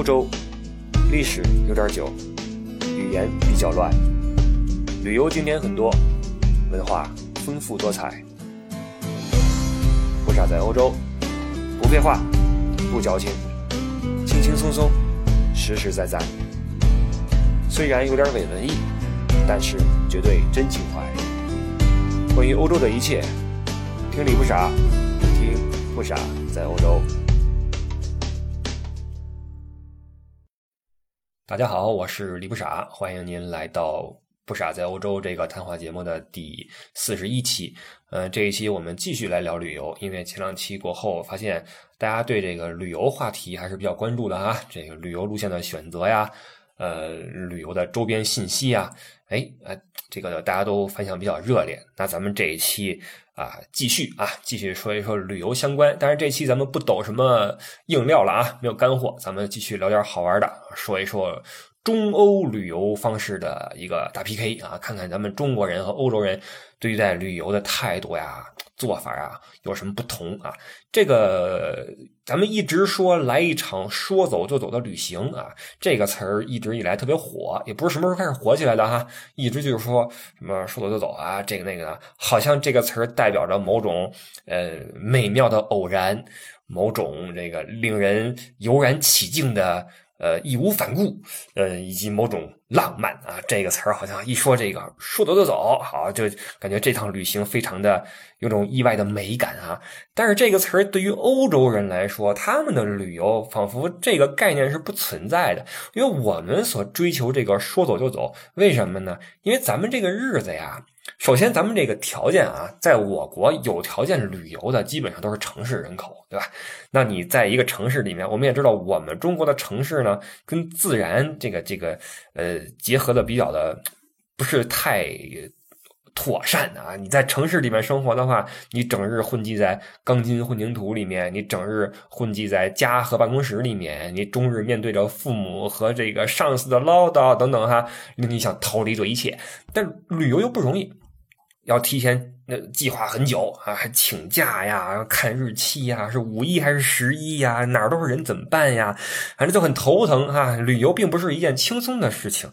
欧洲，历史有点久，语言比较乱，旅游景点很多，文化丰富多彩。不傻在欧洲，不废话，不矫情，轻轻松松，实实在在。虽然有点伪文艺，但是绝对真情怀。关于欧洲的一切，听李不傻，听不傻在欧洲。大家好，我是李不傻，欢迎您来到《不傻在欧洲》这个谈话节目的第四十一期。呃，这一期我们继续来聊旅游，因为前两期过后，发现大家对这个旅游话题还是比较关注的啊。这个旅游路线的选择呀，呃，旅游的周边信息呀，哎，啊，这个大家都反响比较热烈。那咱们这一期啊，继续啊，继续说一说旅游相关。但是这期咱们不抖什么硬料了啊，没有干货，咱们继续聊点好玩的，说一说。中欧旅游方式的一个大 PK 啊，看看咱们中国人和欧洲人对待旅游的态度呀、做法啊有什么不同啊？这个咱们一直说来一场说走就走的旅行啊，这个词儿一直以来特别火，也不是什么时候开始火起来的哈，一直就是说什么说走就走啊，这个那个的，好像这个词儿代表着某种呃美妙的偶然，某种这个令人油然起敬的。呃，义无反顾，呃，以及某种浪漫啊，这个词儿好像一说这个说走就走，好，就感觉这趟旅行非常的有种意外的美感啊。但是这个词儿对于欧洲人来说，他们的旅游仿佛这个概念是不存在的，因为我们所追求这个说走就走，为什么呢？因为咱们这个日子呀。首先，咱们这个条件啊，在我国有条件旅游的基本上都是城市人口，对吧？那你在一个城市里面，我们也知道，我们中国的城市呢，跟自然这个这个呃结合的比较的不是太妥善的啊。你在城市里面生活的话，你整日混迹在钢筋混凝土里面，你整日混迹在家和办公室里面，你终日面对着父母和这个上司的唠叨等等哈，你想逃离这一切。但旅游又不容易。要提前那计划很久啊，还请假呀，看日期呀，是五一还是十一呀？哪儿都是人怎么办呀？反正就很头疼哈。旅游并不是一件轻松的事情，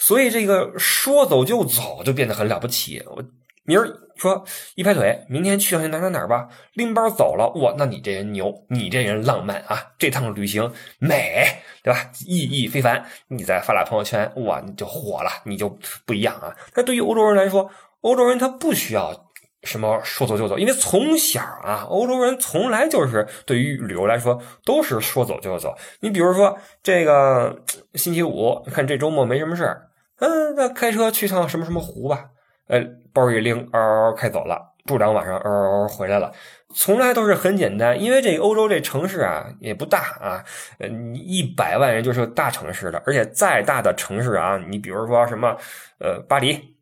所以这个说走就走就变得很了不起。我明儿说一拍腿，明天去哪哪哪吧，拎包走了哇，那你这人牛，你这人浪漫啊！这趟旅行美，对吧？意义非凡。你再发俩朋友圈，哇，你就火了，你就不一样啊。那对于欧洲人来说，欧洲人他不需要什么说走就走，因为从小啊，欧洲人从来就是对于旅游来说都是说走就走。你比如说这个星期五，看这周末没什么事儿，嗯，那开车去趟什么什么湖吧，呃，包一拎，嗷嗷开走了，住两晚上，嗷嗷回来了，从来都是很简单。因为这欧洲这城市啊也不大啊，呃，一百万人就是个大城市的，而且再大的城市啊，你比如说什么呃巴黎。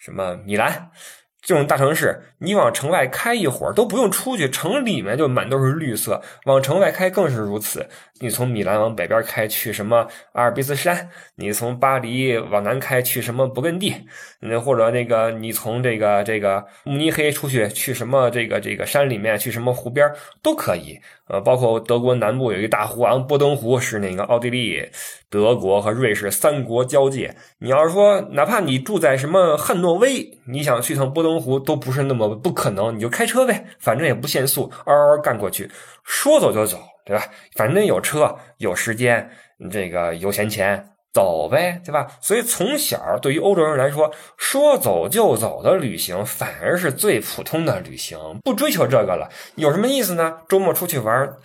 什么米兰这种大城市，你往城外开一会儿都不用出去，城里面就满都是绿色。往城外开更是如此。你从米兰往北边开去什么阿尔卑斯山？你从巴黎往南开去什么勃艮第？那或者那个你从这个这个慕尼黑出去去什么这个这个山里面去什么湖边都可以。呃，包括德国南部有一个大湖啊，波登湖是那个奥地利、德国和瑞士三国交界。你要是说哪怕你住在什么汉诺威，你想去趟波登湖都不是那么不可能，你就开车呗，反正也不限速，嗷嗷干过去，说走就走。对吧？反正有车有时间，这个有闲钱，走呗，对吧？所以从小对于欧洲人来说，说走就走的旅行反而是最普通的旅行，不追求这个了。有什么意思呢？周末出去玩。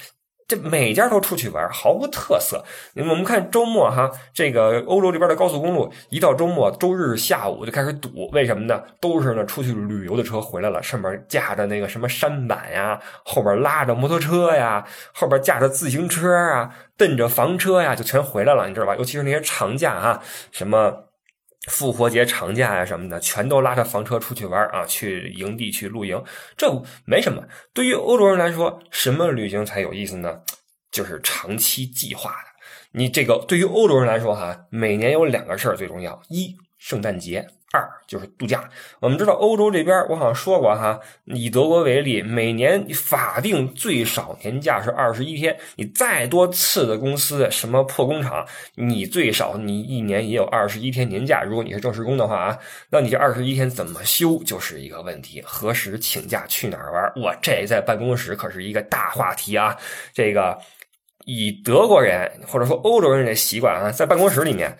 这每家都出去玩，毫无特色。我们看周末哈，这个欧洲这边的高速公路，一到周末周日下午就开始堵，为什么呢？都是呢出去旅游的车回来了，上面架着那个什么山板呀，后边拉着摩托车呀，后边架着自行车啊，蹬着房车呀，就全回来了，你知道吧？尤其是那些长假啊，什么。复活节长假呀什么的，全都拉着房车出去玩啊，去营地去露营，这没什么。对于欧洲人来说，什么旅行才有意思呢？就是长期计划的。你这个对于欧洲人来说哈，每年有两个事儿最重要：一，圣诞节。二就是度假。我们知道欧洲这边，我好像说过哈，以德国为例，每年法定最少年假是二十一天。你再多次的公司，什么破工厂，你最少你一年也有二十一天年假。如果你是正式工的话啊，那你这二十一天怎么休就是一个问题。何时请假去哪儿玩？我这在办公室可是一个大话题啊。这个以德国人或者说欧洲人的习惯啊，在办公室里面。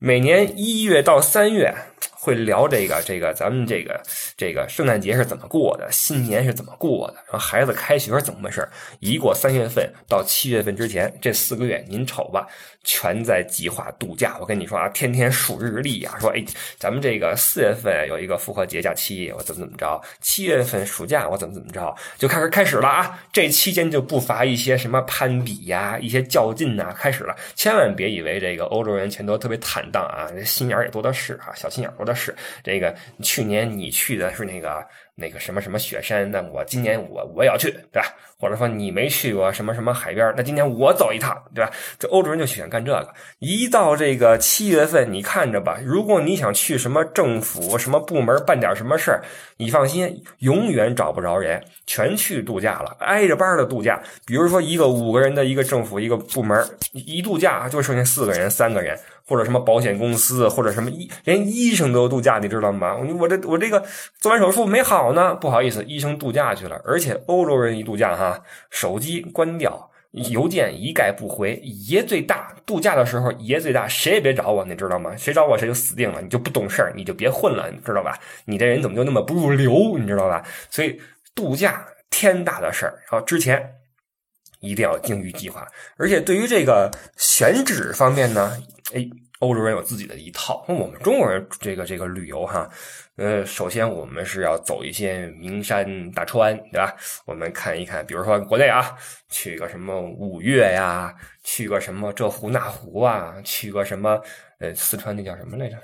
每年一月到三月会聊这个这个咱们这个这个圣诞节是怎么过的，新年是怎么过的，然后孩子开学怎么回事一过三月份到七月份之前这四个月，您瞅吧，全在计划度假。我跟你说啊，天天数日历啊，说哎，咱们这个四月份有一个复活节假期，我怎么怎么着？七月份暑假我怎么怎么着？就开始开始了啊！这期间就不乏一些什么攀比呀，一些较劲呐，开始了。千万别以为这个欧洲人全都特别坦。荡啊，心眼也多的是啊，小心眼多的。是这个去年你去的是那个那个什么什么雪山，那我今年我我也要去，对吧？或者说你没去过什么什么海边，那今年我走一趟，对吧？这欧洲人就喜欢干这个。一到这个七月份，你看着吧，如果你想去什么政府什么部门办点什么事儿，你放心，永远找不着人，全去度假了，挨着班的度假。比如说一个五个人的一个政府一个部门，一度假就剩下四个人、三个人。或者什么保险公司，或者什么医，连医生都度假，你知道吗？我这我这个做完手术没好呢，不好意思，医生度假去了。而且欧洲人一度假哈，手机关掉，邮件一概不回，爷最大。度假的时候爷最大，谁也别找我，你知道吗？谁找我谁就死定了，你就不懂事儿，你就别混了，你知道吧？你这人怎么就那么不入流，你知道吧？所以度假天大的事儿，好之前一定要精于计划，而且对于这个选址方面呢。哎，欧洲人有自己的一套。那我们中国人这个这个旅游哈，呃，首先我们是要走一些名山大川，对吧？我们看一看，比如说国内啊，去个什么五岳呀，去个什么这湖那湖啊，去个什么呃四川那叫什么来着？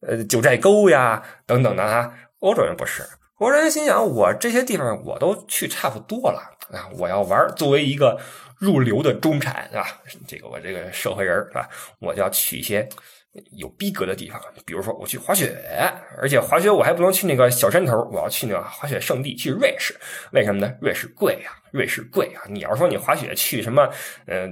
呃九寨沟呀等等的哈。欧洲人不是，欧洲人心想我这些地方我都去差不多了啊，我要玩作为一个。入流的中产，啊？这个我这个社会人，是吧？我就要去一些有逼格的地方，比如说我去滑雪，而且滑雪我还不能去那个小山头，我要去那个滑雪圣地，去瑞士。为什么呢？瑞士贵呀，瑞士贵啊！你要说你滑雪去什么，呃，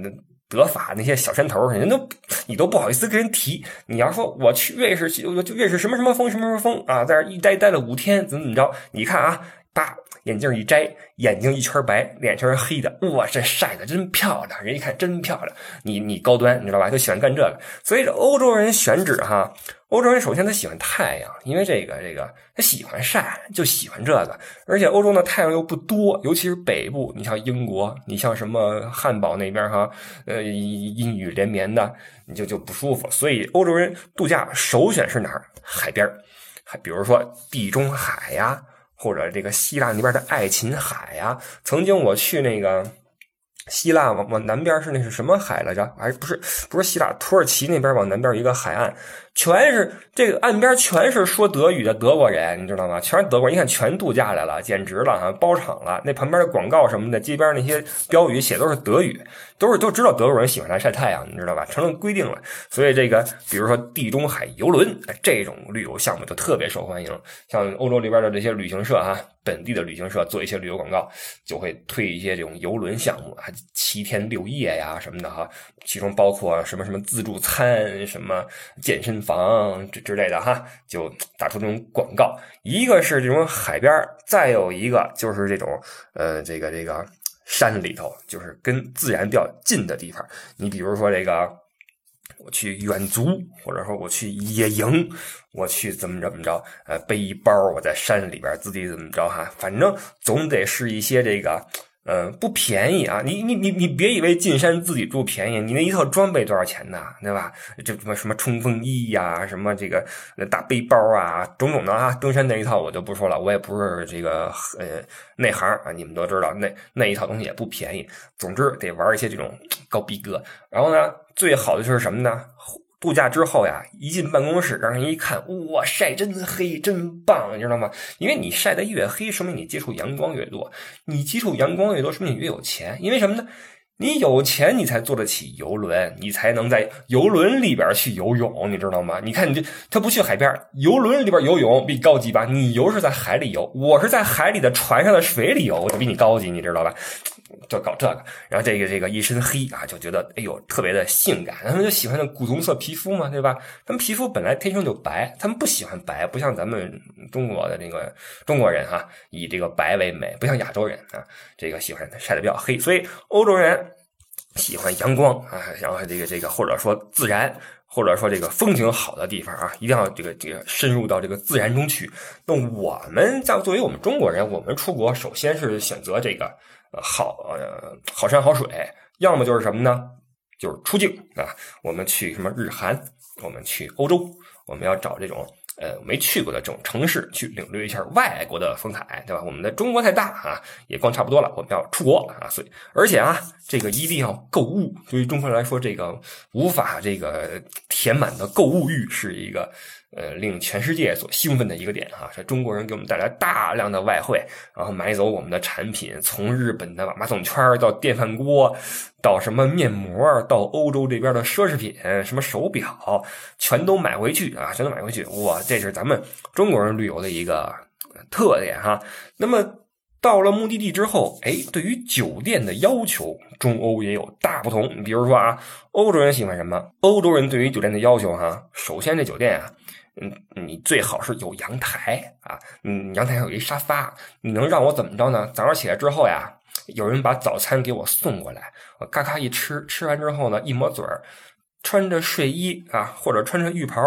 德法那些小山头，人都你都不好意思跟人提。你要说我去瑞士，就就瑞士什么什么风什么什么风啊，在这一待待了五天，怎么怎么着？你看啊，叭。眼镜一摘，眼睛一圈白，脸圈黑的。哇，这晒的真漂亮！人一看真漂亮。你你高端，你知道吧？就喜欢干这个。所以这欧洲人选址哈，欧洲人首先他喜欢太阳，因为这个这个他喜欢晒，就喜欢这个。而且欧洲的太阳又不多，尤其是北部，你像英国，你像什么汉堡那边哈，呃，阴雨连绵的，你就就不舒服。所以欧洲人度假首选是哪儿？海边还比如说地中海呀。或者这个希腊那边的爱琴海呀，曾经我去那个希腊往往南边是那是什么海来着？哎，不是不是希腊，土耳其那边往南边一个海岸。全是这个岸边全是说德语的德国人，你知道吗？全是德国人，一看全度假来了，简直了啊，包场了。那旁边的广告什么的，街边那些标语写都是德语，都是都知道德国人喜欢来晒太阳，你知道吧？成了规定了。所以这个，比如说地中海游轮这种旅游项目就特别受欢迎。像欧洲里边的这些旅行社哈，本地的旅行社做一些旅游广告，就会推一些这种游轮项目啊，七天六夜呀什么的哈，其中包括什么什么自助餐，什么健身。房之之类的哈，就打出这种广告。一个是这种海边再有一个就是这种呃，这个这个山里头，就是跟自然比较近的地方。你比如说这个，我去远足，或者说我去野营，我去怎么怎么着，呃，背一包，我在山里边自己怎么着哈，反正总得是一些这个。嗯，不便宜啊！你你你你别以为进山自己住便宜，你那一套装备多少钱呢？对吧？这什么什么冲锋衣呀，什么这个大背包啊，种种的啊。登山那一套我就不说了，我也不是这个呃内行啊，你们都知道，那那一套东西也不便宜。总之得玩一些这种高逼格。然后呢，最好的就是什么呢？度假之后呀，一进办公室，让人一看，哇，晒真黑，真棒，你知道吗？因为你晒得越黑，说明你接触阳光越多。你接触阳光越多，说明你越有钱。因为什么呢？你有钱，你才坐得起游轮，你才能在游轮里边去游泳，你知道吗？你看，你这他不去海边，游轮里边游泳比高级吧？你游是在海里游，我是在海里的船上的水里游，就比你高级，你知道吧？就搞这个，然后这个这个一身黑啊，就觉得哎呦特别的性感，他们就喜欢那古铜色皮肤嘛，对吧？他们皮肤本来天生就白，他们不喜欢白，不像咱们中国的这个中国人哈，以这个白为美，不像亚洲人啊，这个喜欢晒得比较黑，所以欧洲人。喜欢阳光啊，然后这个这个，或者说自然，或者说这个风景好的地方啊，一定要这个这个深入到这个自然中去。那我们在作为我们中国人，我们出国首先是选择这个好呃好山好水，要么就是什么呢？就是出境啊，我们去什么日韩，我们去欧洲，我们要找这种。呃，没去过的这种城市，去领略一下外国的风采，对吧？我们的中国太大啊，也逛差不多了，我们要出国啊，所以而且啊，这个一定要购物。对于中国人来说，这个无法这个填满的购物欲是一个。呃，令全世界所兴奋的一个点哈，是中国人给我们带来大量的外汇，然后买走我们的产品，从日本的马桶圈到电饭锅，到什么面膜，到欧洲这边的奢侈品，什么手表，全都买回去啊，全都买回去。哇，这是咱们中国人旅游的一个特点哈。那么到了目的地之后，哎，对于酒店的要求，中欧也有大不同。你比如说啊，欧洲人喜欢什么？欧洲人对于酒店的要求哈，首先这酒店啊。嗯，你最好是有阳台啊，嗯，阳台上有一沙发，你能让我怎么着呢？早上起来之后呀，有人把早餐给我送过来，我嘎嘎一吃，吃完之后呢，一抹嘴儿，穿着睡衣啊，或者穿着浴袍，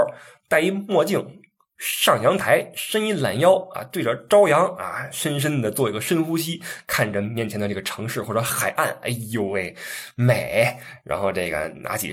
戴一墨镜。上阳台，伸一懒腰啊，对着朝阳啊，深深的做一个深呼吸，看着面前的这个城市或者海岸，哎呦喂，美！然后这个拿起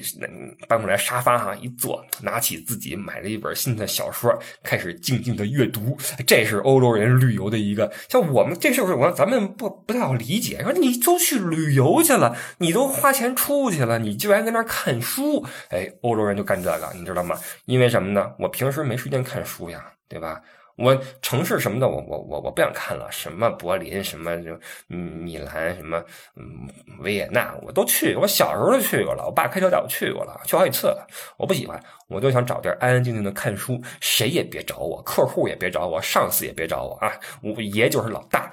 搬过来沙发哈一坐，拿起自己买了一本新的小说，开始静静的阅读。这是欧洲人旅游的一个，像我们这是不是我咱们不不太好理解？说你都去旅游去了，你都花钱出去了，你居然在那看书？哎，欧洲人就干这个，你知道吗？因为什么呢？我平时没时间看书。书呀，对吧？我城市什么的，我我我我不想看了。什么柏林，什么就米兰，什么嗯维也纳，我都去。我小时候就去过了，我爸开车带我去过了，去好几次了。我不喜欢，我就想找地儿安安静静的看书，谁也别找我，客户也别找我，上司也别找我啊！我爷就是老大。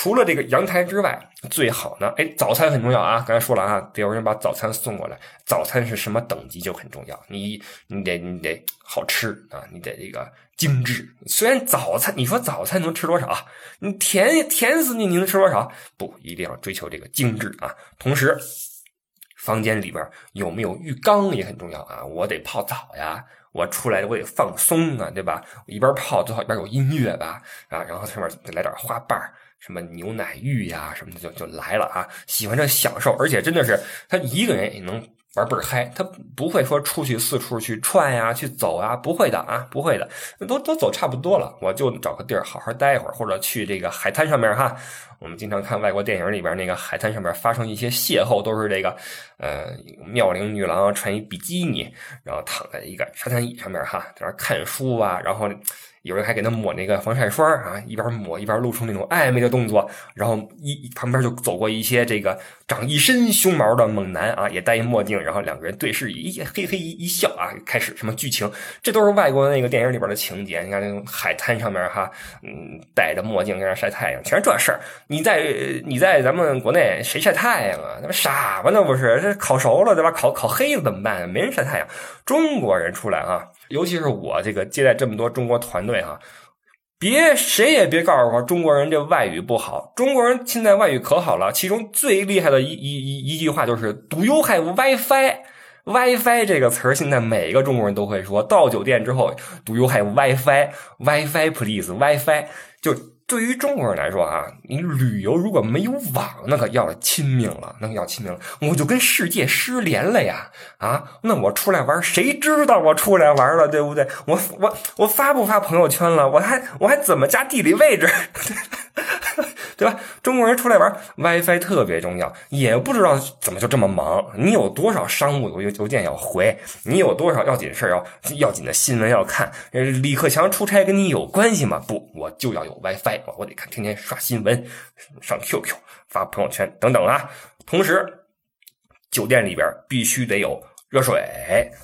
除了这个阳台之外，最好呢，哎，早餐很重要啊！刚才说了啊，得有人把早餐送过来。早餐是什么等级就很重要，你你得你得好吃啊，你得这个精致。虽然早餐，你说早餐能吃多少？你甜甜死你，你能吃多少？不一定要追求这个精致啊。同时，房间里边有没有浴缸也很重要啊。我得泡澡呀，我出来我得放松啊，对吧？我一边泡最好一边有音乐吧啊，然后上面再来点花瓣什么牛奶浴呀，什么的就就来了啊！喜欢这享受，而且真的是他一个人也能玩倍儿嗨，他不会说出去四处去串呀、去走啊，不会的啊，不会的，都都走差不多了，我就找个地儿好好待一会儿，或者去这个海滩上面哈。我们经常看外国电影里边那个海滩上面发生一些邂逅，都是这个呃妙龄女郎穿一比基尼，然后躺在一个沙滩椅上面哈，在那看书啊，然后。有人还给他抹那个防晒霜啊，一边抹一边露出那种暧昧的动作，然后一旁边就走过一些这个长一身胸毛的猛男啊，也戴一墨镜，然后两个人对视一嘿嘿一一笑啊，开始什么剧情？这都是外国那个电影里边的情节。你看那种海滩上面哈，嗯，戴着墨镜在那晒太阳，全是这事儿。你在你在咱们国内谁晒太阳啊？那不傻吧？那不是这烤熟了对吧？烤烤黑了怎么办？没人晒太阳。中国人出来啊。尤其是我这个接待这么多中国团队哈，别谁也别告诉我中国人这外语不好，中国人现在外语可好了。其中最厉害的一一一一句话就是 “Do you have WiFi？”“WiFi” 这个词儿现在每个中国人都会说。到酒店之后，“Do you have WiFi？”“WiFi please”“WiFi” 就。对于中国人来说啊，你旅游如果没有网，那可要了亲命了，那可要亲命了，我就跟世界失联了呀！啊，那我出来玩，谁知道我出来玩了，对不对？我我我发不发朋友圈了？我还我还怎么加地理位置？对吧？中国人出来玩，WiFi 特别重要，也不知道怎么就这么忙。你有多少商务邮邮件要回？你有多少要紧事要要紧的新闻要看？李克强出差跟你有关系吗？不，我就要有 WiFi，我得看，天天刷新闻，上 QQ，发朋友圈等等啊。同时，酒店里边必须得有热水，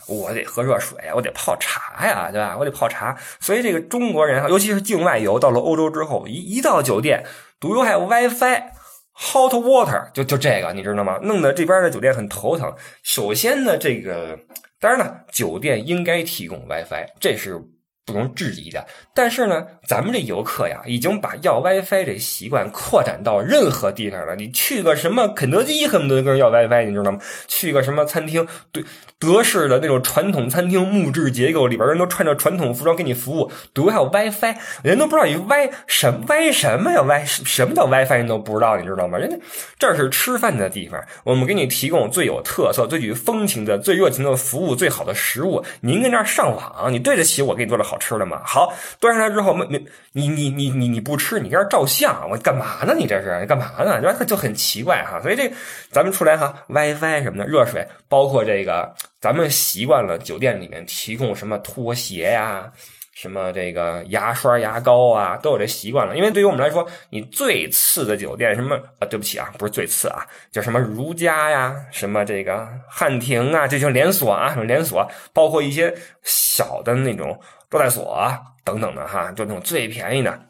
我得喝热水，我得泡茶呀，对吧？我得泡茶。所以这个中国人，尤其是境外游，到了欧洲之后，一一到酒店，Do you have WiFi？Hot water？就就这个，你知道吗？弄得这边的酒店很头疼。首先呢，这个当然了，酒店应该提供 WiFi，这是。不容置疑的，但是呢，咱们这游客呀，已经把要 WiFi 这习惯扩展到任何地方了。你去个什么肯德基，恨不得跟人要 WiFi，你知道吗？去个什么餐厅，对德式的那种传统餐厅，木质结构里边人都穿着传统服装给你服务，都要 WiFi，人都不知道你 Wi 什 Wi 什么呀？Wi 什么叫 WiFi，人都不知道，你知道吗？人家这是吃饭的地方，我们给你提供最有特色、最具风情的、最热情的服务、最好的食物。您跟那儿上网，你对得起我给你做的好？好吃的嘛，好端上来之后，没没你你你你你不吃，你在这照相，我干嘛呢？你这是你干嘛呢？就就很奇怪哈。所以这咱们出来哈，WiFi 什么的，热水，包括这个，咱们习惯了酒店里面提供什么拖鞋呀。什么这个牙刷、牙膏啊，都有这习惯了。因为对于我们来说，你最次的酒店，什么啊？对不起啊，不是最次啊，叫什么如家呀，什么这个汉庭啊，这就连锁啊，什么连锁，包括一些小的那种招待所啊等等的哈，就那种最便宜的，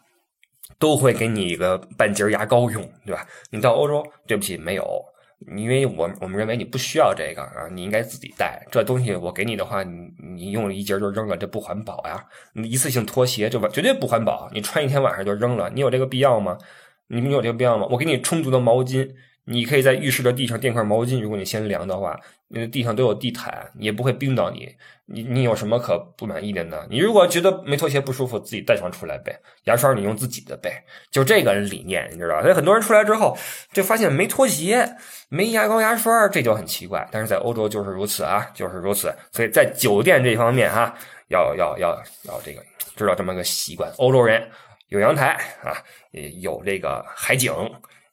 都会给你一个半截牙膏用，对吧？你到欧洲，对不起，没有。因为我我们认为你不需要这个啊，你应该自己带。这东西我给你的话，你你用了一节就扔了，这不环保呀。你一次性拖鞋这绝对不环保，你穿一天晚上就扔了，你有这个必要吗？你们有这个必要吗？我给你充足的毛巾。你可以在浴室的地上垫块毛巾，如果你嫌凉的话，那地上都有地毯，也不会冰到你。你你有什么可不满意的呢？你如果觉得没拖鞋不舒服，自己带双出来呗。牙刷你用自己的呗，就这个理念，你知道？所以很多人出来之后就发现没拖鞋、没牙膏、牙刷，这就很奇怪。但是在欧洲就是如此啊，就是如此。所以在酒店这方面哈，要要要要这个知道这么个习惯。欧洲人有阳台啊，有这个海景。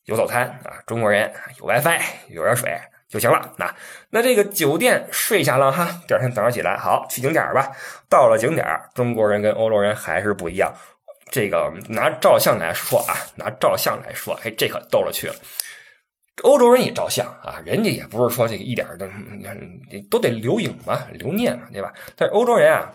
有早餐啊，中国人有 WiFi，有热水就行了。那那这个酒店睡下了哈，第二天早上起来，好去景点吧。到了景点，中国人跟欧洲人还是不一样。这个拿照相来说啊，拿照相来说，哎，这可逗了去了。欧洲人也照相啊，人家也不是说这个一点的，都得留影嘛，留念嘛，对吧？但是欧洲人啊。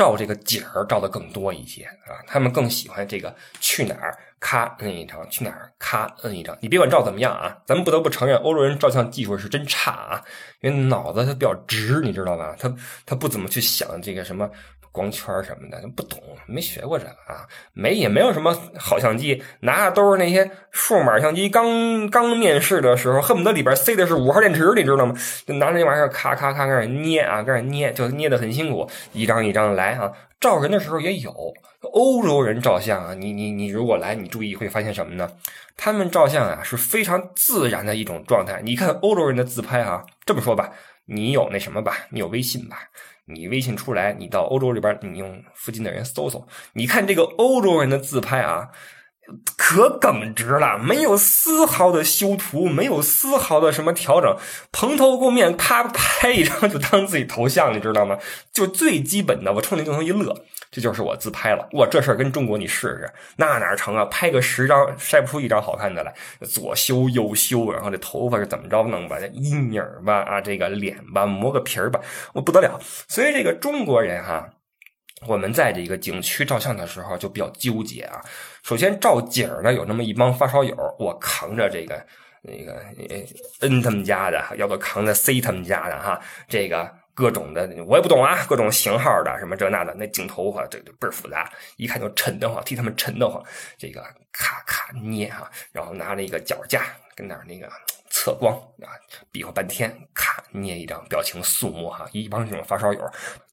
照这个景儿照的更多一些啊，他们更喜欢这个去哪儿咔摁一张，去哪儿咔摁一张。你别管照怎么样啊，咱们不得不承认，欧洲人照相技术是真差啊，因为脑子他比较直，你知道吧？他他不怎么去想这个什么。光圈什么的不懂，没学过这个啊，没也没有什么好相机，拿的都是那些数码相机。刚刚面试的时候，恨不得里边塞的是五号电池，你知道吗？就拿着那玩意儿咔咔咔开始捏啊，开始捏，就捏的很辛苦，一张一张来啊。照人的时候也有欧洲人照相啊，你你你如果来，你注意会发现什么呢？他们照相啊是非常自然的一种状态。你看欧洲人的自拍啊，这么说吧，你有那什么吧，你有微信吧？你微信出来，你到欧洲里边，你用附近的人搜搜，你看这个欧洲人的自拍啊，可耿直了，没有丝毫的修图，没有丝毫的什么调整，蓬头垢面，啪拍一张就当自己头像，你知道吗？就最基本的，我冲你镜头一乐。这就是我自拍了，哇，这事儿跟中国你试试，那哪成啊？拍个十张筛不出一张好看的来，左修右修，然后这头发是怎么着弄吧？这阴影吧，啊，这个脸吧，磨个皮儿吧，我不得了。所以这个中国人哈，我们在这个景区照相的时候就比较纠结啊。首先照景儿呢，有那么一帮发烧友，我扛着这个那个 N 他们家的，要不扛着 C 他们家的哈，这个。各种的我也不懂啊，各种型号的什么这那的，那镜头哈，这这倍儿复杂，一看就沉得慌，替他们沉得慌。这个咔咔捏哈，然后拿了一个脚架跟那儿那个。测光啊，比划半天，咔捏一张，表情肃穆哈，一帮这种发烧友。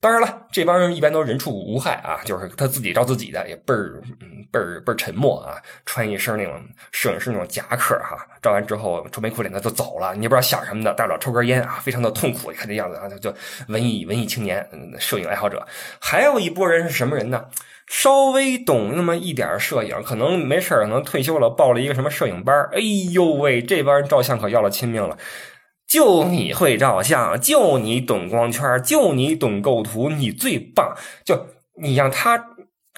当然了，这帮人一般都人畜无害啊，就是他自己照自己的，也倍儿嗯倍儿倍儿沉默啊，穿一身那种摄影师那种夹克哈，照完之后愁眉苦脸的就走了，你也不知道想什么的，大不了抽根烟啊，非常的痛苦，你看这样子啊，就文艺文艺青年，摄影爱好者。还有一波人是什么人呢？稍微懂那么一点摄影，可能没事可能退休了，报了一个什么摄影班哎呦喂，这帮人照相可要了亲命了。就你会照相，就你懂光圈，就你懂构图，你最棒。就你让他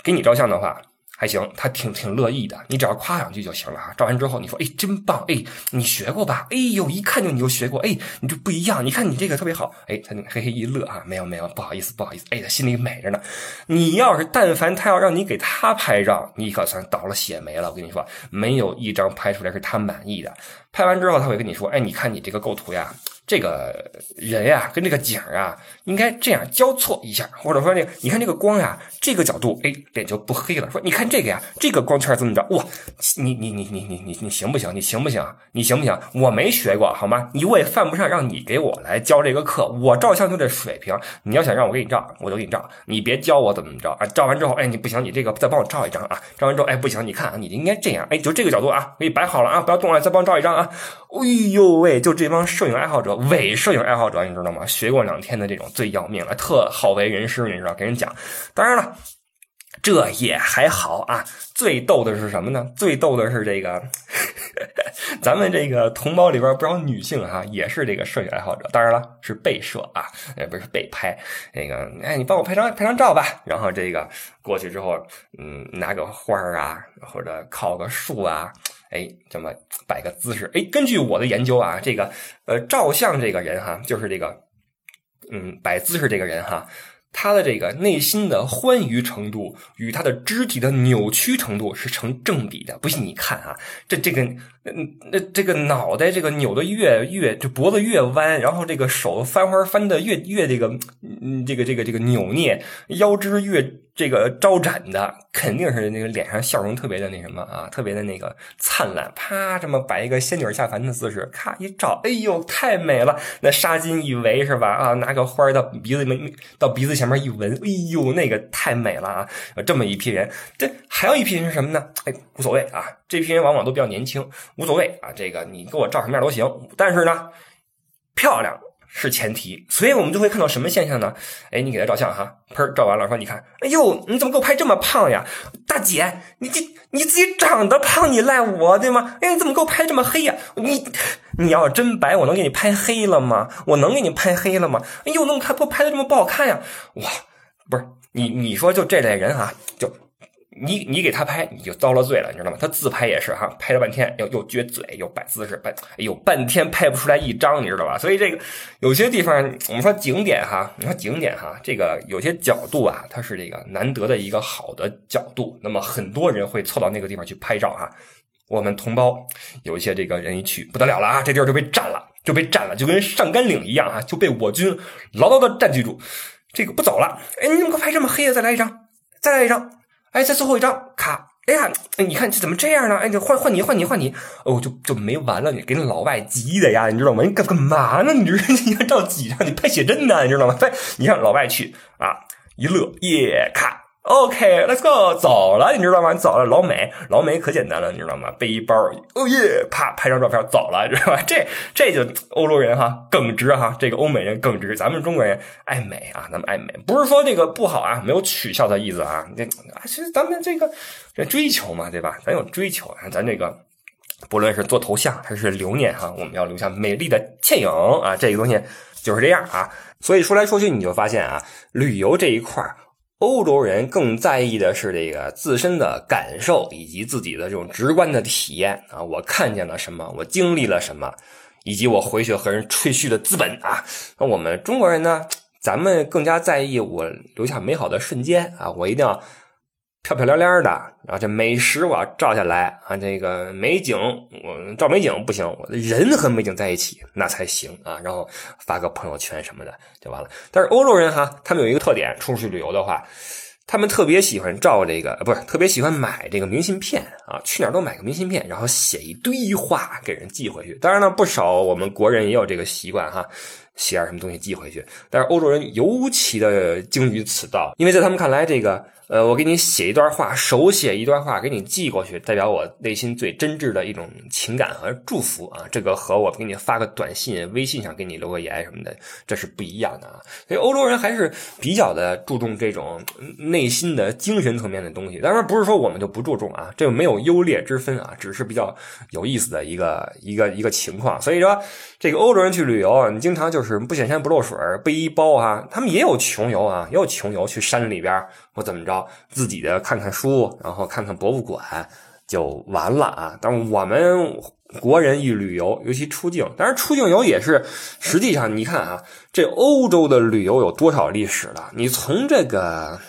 给你照相的话，还行，他挺挺乐意的。你只要夸两句就行了啊。照完之后，你说：“哎，真棒！哎，你学过吧？哎呦，一看就你就学过。哎，你就不一样。你看你这个特别好。哎，他嘿嘿一乐啊，没有没有，不好意思不好意思。哎，他心里美着呢。你要是但凡他要让你给他拍照，你可算倒了血霉了。我跟你说，没有一张拍出来是他满意的。拍完之后，他会跟你说：哎，你看你这个构图呀。”这个人呀，跟这个景啊，应该这样交错一下，或者说这个，你看这个光呀，这个角度，哎，脸就不黑了。说你看这个呀，这个光圈怎么着？哇，你你你你你你你行不行？你行不行？你行不行？我没学过，好吗？你我也犯不上让你给我来教这个课。我照相就这水平，你要想让我给你照，我就给你照。你别教我怎么着啊？照完之后，哎，你不行，你这个再帮我照一张啊。照完之后，哎，不行，你看啊，你应该这样，哎，就这个角度啊，给你摆好了啊，不要动了，再帮我照一张啊。哎呦喂，就这帮摄影爱好者。伪摄影爱好者，你知道吗？学过两天的这种最要命了，特好为人师，你知道？给人讲。当然了，这也还好啊。最逗的是什么呢？最逗的是这个，咱们这个同胞里边不少女性哈，也是这个摄影爱好者。当然了，是被摄啊，呃，不是被拍。那个，哎，你帮我拍张拍张照吧。然后这个过去之后，嗯，拿个花啊，或者靠个树啊。哎，这么摆个姿势，哎，根据我的研究啊，这个呃，照相这个人哈，就是这个，嗯，摆姿势这个人哈，他的这个内心的欢愉程度与他的肢体的扭曲程度是成正比的。不信你看啊，这这个。那，那这个脑袋这个扭的越越，这脖子越弯，然后这个手翻花翻的越越这个，嗯，这个这个这个扭捏，腰肢越这个招展的，肯定是那个脸上笑容特别的那什么啊，特别的那个灿烂。啪，这么摆一个仙女下凡的姿势，咔一照，哎呦，太美了！那纱巾一围是吧？啊，拿个花到鼻子没到鼻子前面一闻，哎呦，那个太美了啊！这么一批人，这还有一批人是什么呢？哎，无所谓啊，这批人往往都比较年轻。无所谓啊，这个你给我照什么样都行，但是呢，漂亮是前提，所以我们就会看到什么现象呢？哎，你给他照相哈，喷，照完了说你看，哎呦，你怎么给我拍这么胖呀？大姐，你这你自己长得胖，你赖我对吗？哎，你怎么给我拍这么黑呀？你你要真白，我能给你拍黑了吗？我能给你拍黑了吗？哎呦，怎么看不拍的这么不好看呀？哇，不是你你说就这类人啊，就。你你给他拍，你就遭了罪了，你知道吗？他自拍也是哈，拍了半天又又撅嘴又摆姿势，摆哎呦半天拍不出来一张，你知道吧？所以这个有些地方我们说景点哈，你说景点哈，这个有些角度啊，它是这个难得的一个好的角度，那么很多人会凑到那个地方去拍照哈。我们同胞有一些这个人一去不得了了啊，这地儿就被占了，就被占了，就跟上甘岭一样啊，就被我军牢牢的占据住，这个不走了。哎，你怎么拍这么黑啊？再来一张，再来一张。哎，再最后一张卡，哎呀，你看这怎么这样呢？哎，换换你，换你，换你，哦，就就没完了。你给那老外急的呀，你知道吗？你干干嘛呢？你这你要照几张？你拍写真呢？你知道吗？拍，你让老外去啊，一乐耶卡。OK，Let's go，走了，你知道吗？走了，老美，老美可简单了，你知道吗？背一包，哦耶，啪，拍张照片走了，知道吧？这这就欧洲人哈耿直哈，这个欧美人耿直，咱们中国人爱美啊，咱们爱美，不是说这个不好啊，没有取笑的意思啊，这啊，其实咱们这个这追求嘛，对吧？咱有追求啊，咱这个不论是做头像还是留念哈，我们要留下美丽的倩影啊，这个东西就是这样啊。所以说来说去，你就发现啊，旅游这一块儿。欧洲人更在意的是这个自身的感受以及自己的这种直观的体验啊，我看见了什么，我经历了什么，以及我回去和人吹嘘的资本啊。那我们中国人呢，咱们更加在意我留下美好的瞬间啊，我一定要。漂漂亮亮的，然后这美食我要照下来啊，这个美景我照美景不行，我的人和美景在一起那才行啊，然后发个朋友圈什么的就完了。但是欧洲人哈，他们有一个特点，出去旅游的话，他们特别喜欢照这个，不是特别喜欢买这个明信片啊，去哪儿都买个明信片，然后写一堆话给人寄回去。当然了，不少我们国人也有这个习惯哈。写点什么东西寄回去，但是欧洲人尤其的精于此道，因为在他们看来，这个呃，我给你写一段话，手写一段话给你寄过去，代表我内心最真挚的一种情感和祝福啊，这个和我给你发个短信、微信上给你留个言什么的，这是不一样的啊。所以欧洲人还是比较的注重这种内心的精神层面的东西。当然不是说我们就不注重啊，这个没有优劣之分啊，只是比较有意思的一个一个一个情况。所以说，这个欧洲人去旅游，你经常就是。是不显山不漏水背一包啊，他们也有穷游啊，也有穷游去山里边或怎么着，自己的看看书，然后看看博物馆就完了啊。但我们国人一旅游，尤其出境，当然出境游也是，实际上你看啊，这欧洲的旅游有多少历史了？你从这个。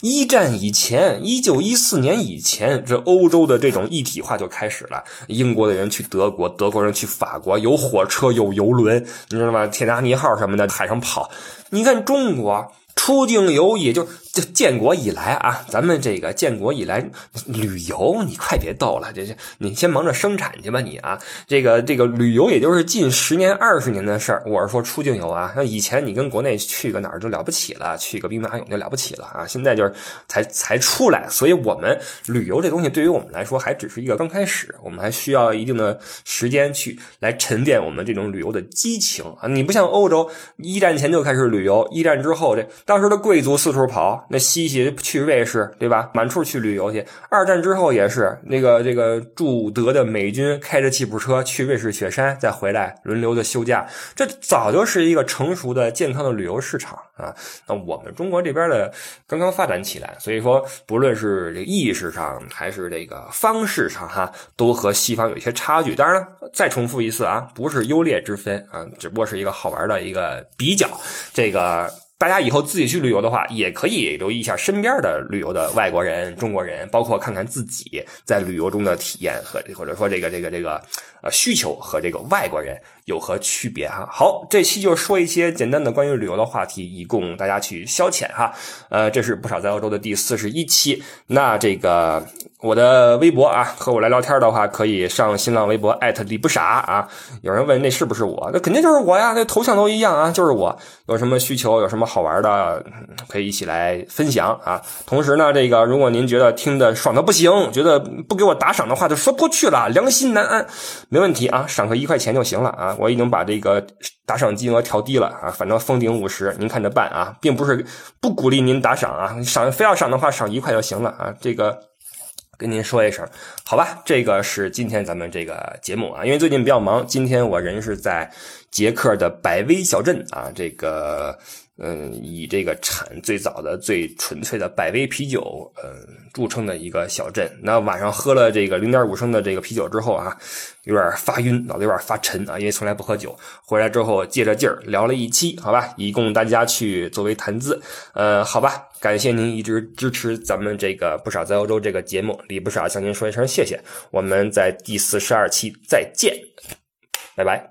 一战以前，一九一四年以前，这欧洲的这种一体化就开始了。英国的人去德国，德国人去法国，有火车，有游轮，你知道吗？铁达尼号什么的，海上跑。你看中国。出境游也就就建国以来啊，咱们这个建国以来旅游，你快别逗了，这这你先忙着生产去吧你啊，这个这个旅游也就是近十年二十年的事儿。我是说出境游啊，那以前你跟国内去个哪儿就了不起了，去个兵马俑就了不起了啊，现在就是才才出来，所以我们旅游这东西对于我们来说还只是一个刚开始，我们还需要一定的时间去来沉淀我们这种旅游的激情啊。你不像欧洲，一战前就开始旅游，一战之后这当。时的贵族四处跑，那西西去瑞士，对吧？满处去旅游去。二战之后也是，那个这个驻德的美军开着吉普车去瑞士雪山，再回来轮流的休假。这早就是一个成熟的、健康的旅游市场啊。那我们中国这边的刚刚发展起来，所以说不论是这意识上还是这个方式上，哈，都和西方有一些差距。当然了，再重复一次啊，不是优劣之分啊，只不过是一个好玩的一个比较。这个。大家以后自己去旅游的话，也可以留意一下身边的旅游的外国人、中国人，包括看看自己在旅游中的体验和或者说这个这个这个呃需求和这个外国人有何区别哈。好，这期就说一些简单的关于旅游的话题，以供大家去消遣哈。呃，这是不少在欧洲的第四十一期。那这个我的微博啊，和我来聊天的话，可以上新浪微博艾特李不傻啊。有人问那是不是我？那肯定就是我呀，那头像都一样啊，就是我。有什么需求？有什么？好玩的可以一起来分享啊！同时呢，这个如果您觉得听的爽的不行，觉得不给我打赏的话，就说不过去了，良心难安。没问题啊，赏个一块钱就行了啊！我已经把这个打赏金额调低了啊，反正封顶五十，您看着办啊，并不是不鼓励您打赏啊，赏非要赏的话，赏一块就行了啊，这个。跟您说一声，好吧，这个是今天咱们这个节目啊，因为最近比较忙，今天我人是在捷克的百威小镇啊，这个嗯，以这个产最早的、最纯粹的百威啤酒，嗯，著称的一个小镇。那晚上喝了这个零点五升的这个啤酒之后啊，有点发晕，脑子有点发沉啊，因为从来不喝酒。回来之后借着劲儿聊了一期，好吧，以供大家去作为谈资。呃，好吧。感谢您一直支持咱们这个不少在欧洲这个节目，李不傻向您说一声谢谢。我们在第四十二期再见，拜拜。